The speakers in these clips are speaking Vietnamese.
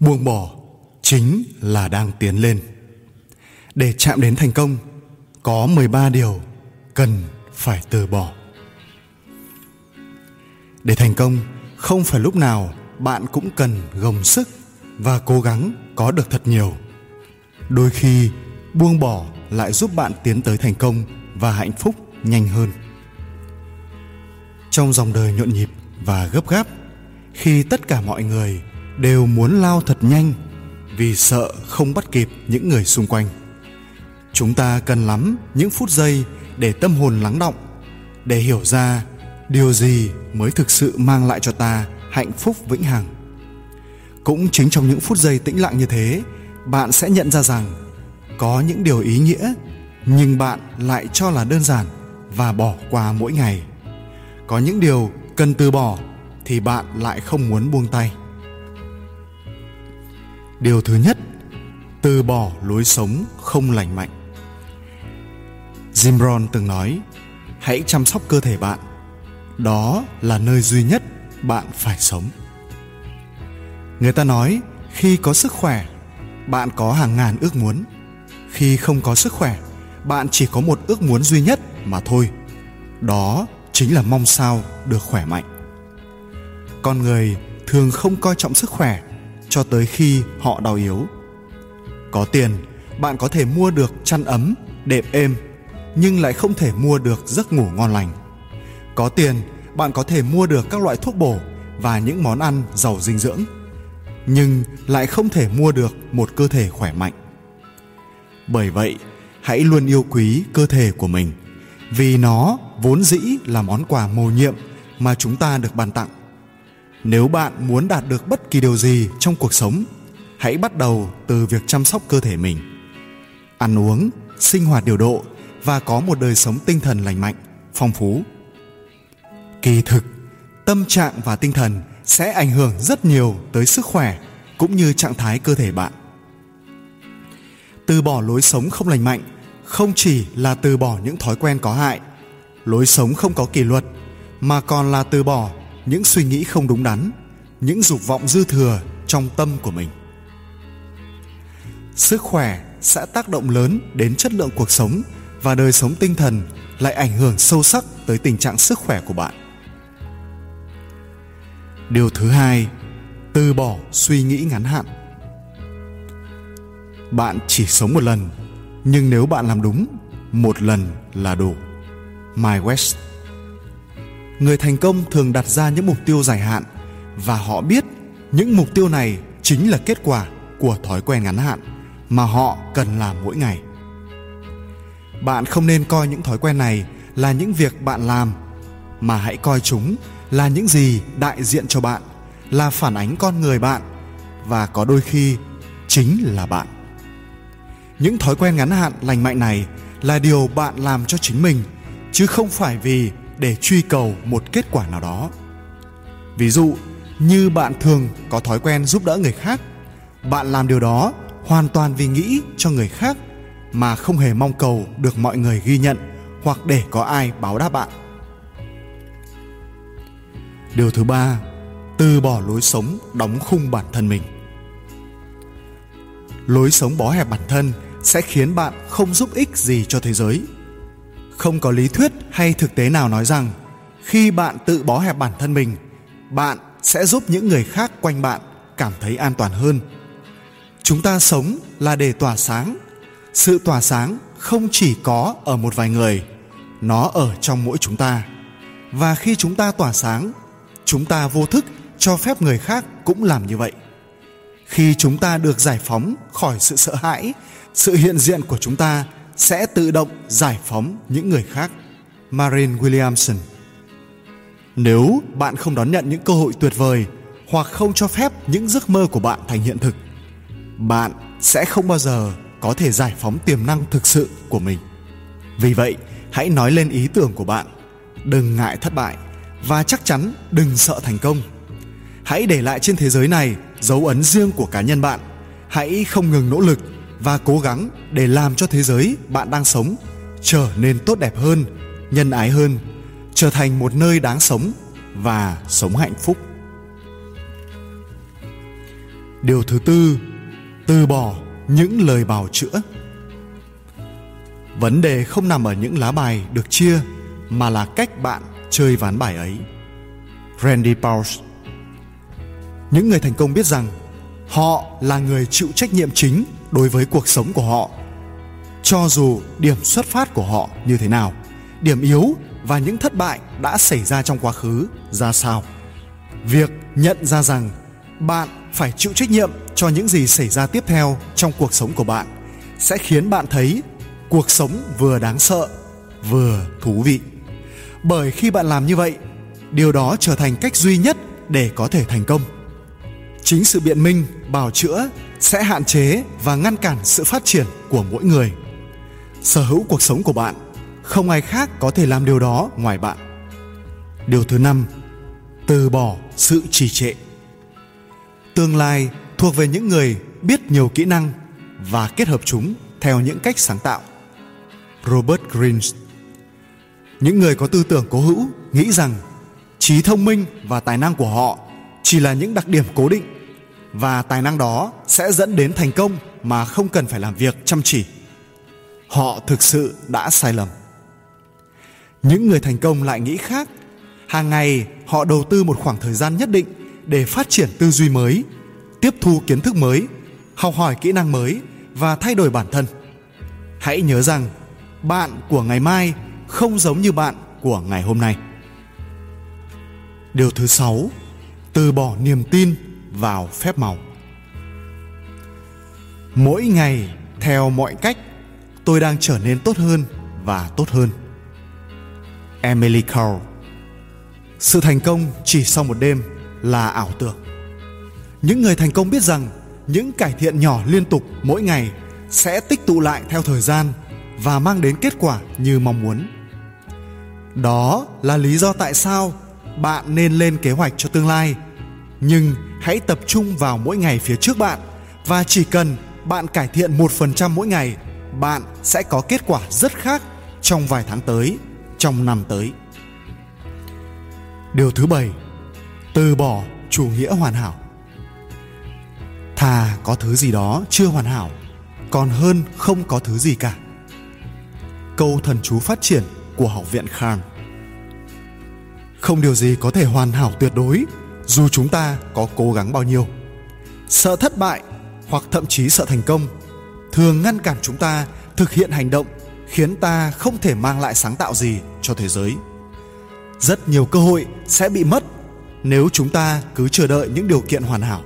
buông bỏ chính là đang tiến lên. Để chạm đến thành công, có 13 điều cần phải từ bỏ. Để thành công, không phải lúc nào bạn cũng cần gồng sức và cố gắng có được thật nhiều. Đôi khi, buông bỏ lại giúp bạn tiến tới thành công và hạnh phúc nhanh hơn. Trong dòng đời nhộn nhịp và gấp gáp, khi tất cả mọi người đều muốn lao thật nhanh vì sợ không bắt kịp những người xung quanh. Chúng ta cần lắm những phút giây để tâm hồn lắng động, để hiểu ra điều gì mới thực sự mang lại cho ta hạnh phúc vĩnh hằng. Cũng chính trong những phút giây tĩnh lặng như thế, bạn sẽ nhận ra rằng có những điều ý nghĩa, nhưng bạn lại cho là đơn giản và bỏ qua mỗi ngày. Có những điều cần từ bỏ thì bạn lại không muốn buông tay điều thứ nhất, từ bỏ lối sống không lành mạnh. Jim rohn từng nói, hãy chăm sóc cơ thể bạn. Đó là nơi duy nhất bạn phải sống. Người ta nói, khi có sức khỏe, bạn có hàng ngàn ước muốn. Khi không có sức khỏe, bạn chỉ có một ước muốn duy nhất mà thôi. Đó chính là mong sao được khỏe mạnh. Con người thường không coi trọng sức khỏe cho tới khi họ đau yếu. Có tiền, bạn có thể mua được chăn ấm, đệm êm, nhưng lại không thể mua được giấc ngủ ngon lành. Có tiền, bạn có thể mua được các loại thuốc bổ và những món ăn giàu dinh dưỡng, nhưng lại không thể mua được một cơ thể khỏe mạnh. Bởi vậy, hãy luôn yêu quý cơ thể của mình, vì nó vốn dĩ là món quà mầu nhiệm mà chúng ta được ban tặng nếu bạn muốn đạt được bất kỳ điều gì trong cuộc sống, hãy bắt đầu từ việc chăm sóc cơ thể mình. Ăn uống, sinh hoạt điều độ và có một đời sống tinh thần lành mạnh, phong phú. Kỳ thực, tâm trạng và tinh thần sẽ ảnh hưởng rất nhiều tới sức khỏe cũng như trạng thái cơ thể bạn. Từ bỏ lối sống không lành mạnh không chỉ là từ bỏ những thói quen có hại, lối sống không có kỷ luật mà còn là từ bỏ những suy nghĩ không đúng đắn, những dục vọng dư thừa trong tâm của mình. Sức khỏe sẽ tác động lớn đến chất lượng cuộc sống và đời sống tinh thần lại ảnh hưởng sâu sắc tới tình trạng sức khỏe của bạn. Điều thứ hai, từ bỏ suy nghĩ ngắn hạn. Bạn chỉ sống một lần, nhưng nếu bạn làm đúng, một lần là đủ. My west người thành công thường đặt ra những mục tiêu dài hạn, và họ biết những mục tiêu này chính là kết quả của thói quen ngắn hạn mà họ cần làm mỗi ngày. Bạn không nên coi những thói quen này là những việc bạn làm, mà hãy coi chúng là những gì đại diện cho bạn, là phản ánh con người bạn, và có đôi khi chính là bạn. Những thói quen ngắn hạn lành mạnh này là điều bạn làm cho chính mình, chứ không phải vì để truy cầu một kết quả nào đó. Ví dụ, như bạn thường có thói quen giúp đỡ người khác, bạn làm điều đó hoàn toàn vì nghĩ cho người khác mà không hề mong cầu được mọi người ghi nhận hoặc để có ai báo đáp bạn. Điều thứ ba, từ bỏ lối sống đóng khung bản thân mình. Lối sống bó hẹp bản thân sẽ khiến bạn không giúp ích gì cho thế giới không có lý thuyết hay thực tế nào nói rằng khi bạn tự bó hẹp bản thân mình, bạn sẽ giúp những người khác quanh bạn cảm thấy an toàn hơn. Chúng ta sống là để tỏa sáng. Sự tỏa sáng không chỉ có ở một vài người, nó ở trong mỗi chúng ta. Và khi chúng ta tỏa sáng, chúng ta vô thức cho phép người khác cũng làm như vậy. Khi chúng ta được giải phóng khỏi sự sợ hãi, sự hiện diện của chúng ta sẽ tự động giải phóng những người khác. Marin williamson. Nếu bạn không đón nhận những cơ hội tuyệt vời hoặc không cho phép những giấc mơ của bạn thành hiện thực, bạn sẽ không bao giờ có thể giải phóng tiềm năng thực sự của mình. Vì vậy, hãy nói lên ý tưởng của bạn. Đừng ngại thất bại và chắc chắn đừng sợ thành công. Hãy để lại trên thế giới này dấu ấn riêng của cá nhân bạn. Hãy không ngừng nỗ lực và cố gắng để làm cho thế giới bạn đang sống trở nên tốt đẹp hơn, nhân ái hơn, trở thành một nơi đáng sống và sống hạnh phúc. Điều thứ tư, từ bỏ những lời bào chữa. Vấn đề không nằm ở những lá bài được chia, mà là cách bạn chơi ván bài ấy. Randy pauls, những người thành công biết rằng họ là người chịu trách nhiệm chính đối với cuộc sống của họ. Cho dù điểm xuất phát của họ như thế nào, điểm yếu và những thất bại đã xảy ra trong quá khứ ra sao? Việc nhận ra rằng bạn phải chịu trách nhiệm cho những gì xảy ra tiếp theo trong cuộc sống của bạn sẽ khiến bạn thấy cuộc sống vừa đáng sợ, vừa thú vị. Bởi khi bạn làm như vậy, điều đó trở thành cách duy nhất để có thể thành công chính sự biện minh bào chữa sẽ hạn chế và ngăn cản sự phát triển của mỗi người. Sở hữu cuộc sống của bạn, không ai khác có thể làm điều đó ngoài bạn. Điều thứ năm, từ bỏ sự trì trệ. Tương lai thuộc về những người biết nhiều kỹ năng và kết hợp chúng theo những cách sáng tạo. Robert greene. Những người có tư tưởng cố hữu nghĩ rằng trí thông minh và tài năng của họ chỉ là những đặc điểm cố định và tài năng đó sẽ dẫn đến thành công mà không cần phải làm việc chăm chỉ. Họ thực sự đã sai lầm. Những người thành công lại nghĩ khác. Hàng ngày, họ đầu tư một khoảng thời gian nhất định để phát triển tư duy mới, tiếp thu kiến thức mới, học hỏi kỹ năng mới và thay đổi bản thân. Hãy nhớ rằng, bạn của ngày mai không giống như bạn của ngày hôm nay. Điều thứ sáu, từ bỏ niềm tin vào phép màu. Mỗi ngày, theo mọi cách, tôi đang trở nên tốt hơn và tốt hơn. Emily carl, sự thành công chỉ sau một đêm là ảo tưởng. Những người thành công biết rằng những cải thiện nhỏ liên tục mỗi ngày sẽ tích tụ lại theo thời gian và mang đến kết quả như mong muốn. Đó là lý do tại sao bạn nên lên kế hoạch cho tương lai nhưng hãy tập trung vào mỗi ngày phía trước bạn. Và chỉ cần bạn cải thiện một phần trăm mỗi ngày, bạn sẽ có kết quả rất khác trong vài tháng tới, trong năm tới. Điều thứ bảy, từ bỏ chủ nghĩa hoàn hảo. Thà có thứ gì đó chưa hoàn hảo, còn hơn không có thứ gì cả. Câu thần chú phát triển của học viện Khan. Không điều gì có thể hoàn hảo tuyệt đối dù chúng ta có cố gắng bao nhiêu, sợ thất bại hoặc thậm chí sợ thành công, thường ngăn cản chúng ta thực hiện hành động khiến ta không thể mang lại sáng tạo gì cho thế giới. Rất nhiều cơ hội sẽ bị mất nếu chúng ta cứ chờ đợi những điều kiện hoàn hảo.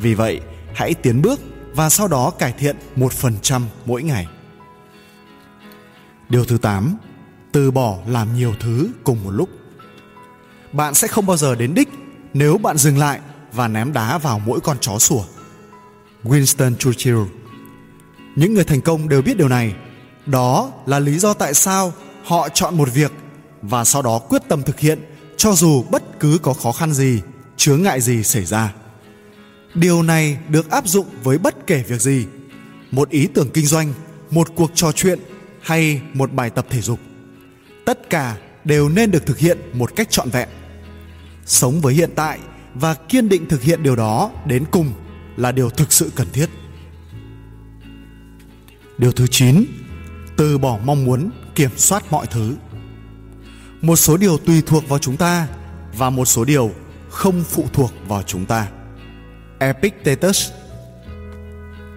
Vì vậy, hãy tiến bước và sau đó cải thiện một phần trăm mỗi ngày. Điều thứ 8 từ bỏ làm nhiều thứ cùng một lúc. Bạn sẽ không bao giờ đến đích nếu bạn dừng lại và ném đá vào mỗi con chó sủa. Winston churchill. Những người thành công đều biết điều này. Đó là lý do tại sao họ chọn một việc và sau đó quyết tâm thực hiện, cho dù bất cứ có khó khăn gì, chướng ngại gì xảy ra. Điều này được áp dụng với bất kể việc gì. Một ý tưởng kinh doanh, một cuộc trò chuyện hay một bài tập thể dục. Tất cả đều nên được thực hiện một cách trọn vẹn sống với hiện tại và kiên định thực hiện điều đó đến cùng là điều thực sự cần thiết. Điều thứ 9 từ bỏ mong muốn kiểm soát mọi thứ. Một số điều tùy thuộc vào chúng ta và một số điều không phụ thuộc vào chúng ta. Epictetus,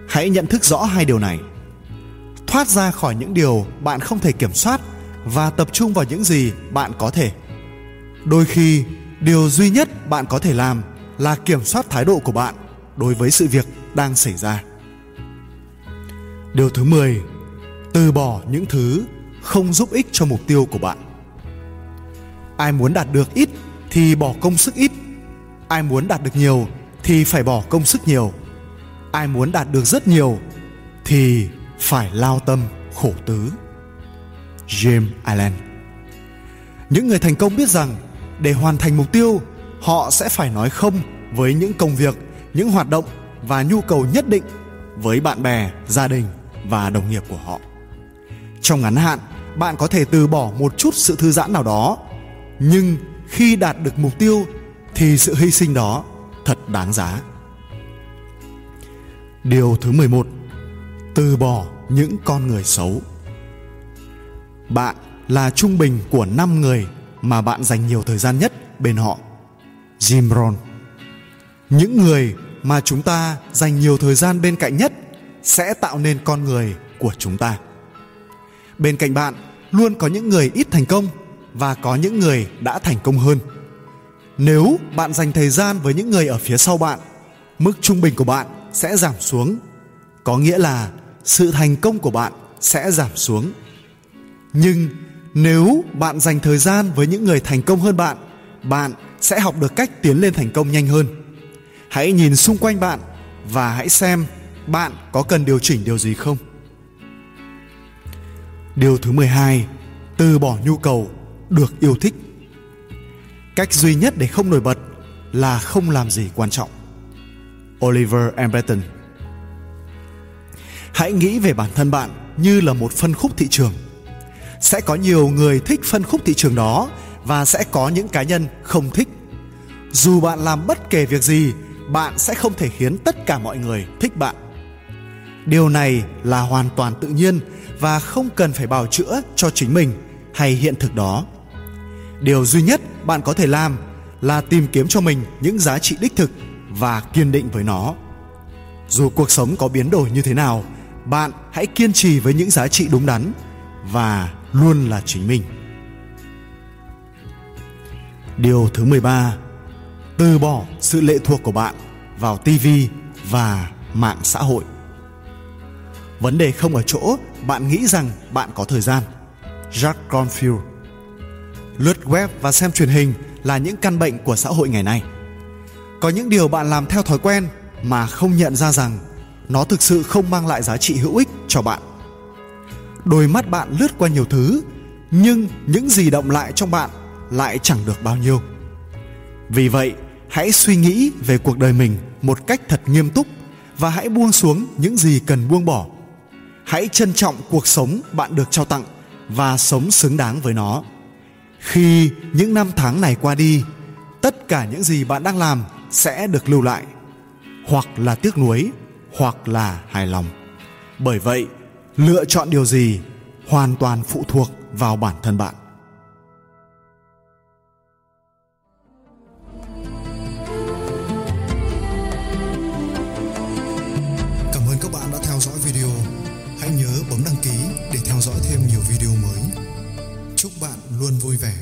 hãy nhận thức rõ hai điều này. Thoát ra khỏi những điều bạn không thể kiểm soát và tập trung vào những gì bạn có thể. Đôi khi điều duy nhất bạn có thể làm là kiểm soát thái độ của bạn đối với sự việc đang xảy ra. Điều thứ 10 từ bỏ những thứ không giúp ích cho mục tiêu của bạn. Ai muốn đạt được ít thì bỏ công sức ít, ai muốn đạt được nhiều thì phải bỏ công sức nhiều, ai muốn đạt được rất nhiều thì phải lao tâm khổ tứ. James allen. Những người thành công biết rằng để hoàn thành mục tiêu, họ sẽ phải nói không với những công việc, những hoạt động và nhu cầu nhất định với bạn bè, gia đình và đồng nghiệp của họ trong ngắn hạn, bạn có thể từ bỏ một chút sự thư giãn nào đó, nhưng khi đạt được mục tiêu thì sự hy sinh đó thật đáng giá Điều thứ 11. Từ bỏ những con người xấu. Bạn là trung bình của 5 người mà bạn dành nhiều thời gian nhất bên họ. Jim Rohn. Những người mà chúng ta dành nhiều thời gian bên cạnh nhất sẽ tạo nên con người của chúng ta. Bên cạnh bạn luôn có những người ít thành công và có những người đã thành công hơn. Nếu bạn dành thời gian với những người ở phía sau bạn, mức trung bình của bạn sẽ giảm xuống. Có nghĩa là sự thành công của bạn sẽ giảm xuống. Nhưng nếu bạn dành thời gian với những người thành công hơn bạn, bạn sẽ học được cách tiến lên thành công nhanh hơn. Hãy nhìn xung quanh bạn và hãy xem bạn có cần điều chỉnh điều gì không. Điều thứ 12, từ bỏ nhu cầu được yêu thích. Cách duy nhất để không nổi bật là không làm gì quan trọng. Oliver Emberton Hãy nghĩ về bản thân bạn như là một phân khúc thị trường. Sẽ có nhiều người thích phân khúc thị trường đó và sẽ có những cá nhân không thích. Dù bạn làm bất kể việc gì, bạn sẽ không thể khiến tất cả mọi người thích bạn. Điều này là hoàn toàn tự nhiên và không cần phải bào chữa cho chính mình hay hiện thực đó. Điều duy nhất bạn có thể làm là tìm kiếm cho mình những giá trị đích thực và kiên định với nó. Dù cuộc sống có biến đổi như thế nào, bạn hãy kiên trì với những giá trị đúng đắn và luôn là chính mình. Điều thứ 13. Từ bỏ sự lệ thuộc của bạn vào TV và mạng xã hội. Vấn đề không ở chỗ bạn nghĩ rằng bạn có thời gian. Jack Cornfield Lướt web và xem truyền hình là những căn bệnh của xã hội ngày nay. Có những điều bạn làm theo thói quen mà không nhận ra rằng nó thực sự không mang lại giá trị hữu ích cho bạn. Đôi mắt bạn lướt qua nhiều thứ, nhưng những gì động lại trong bạn lại chẳng được bao nhiêu. Vì vậy, hãy suy nghĩ về cuộc đời mình một cách thật nghiêm túc và hãy buông xuống những gì cần buông bỏ. Hãy trân trọng cuộc sống bạn được trao tặng và sống xứng đáng với nó. Khi những năm tháng này qua đi, tất cả những gì bạn đang làm sẽ được lưu lại, hoặc là tiếc nuối, hoặc là hài lòng. Bởi vậy, lựa chọn điều gì hoàn toàn phụ thuộc vào bản thân bạn. Cảm ơn các bạn đã theo dõi video. Hãy nhớ bấm đăng ký để theo dõi thêm nhiều video mới. Chúc bạn luôn vui vẻ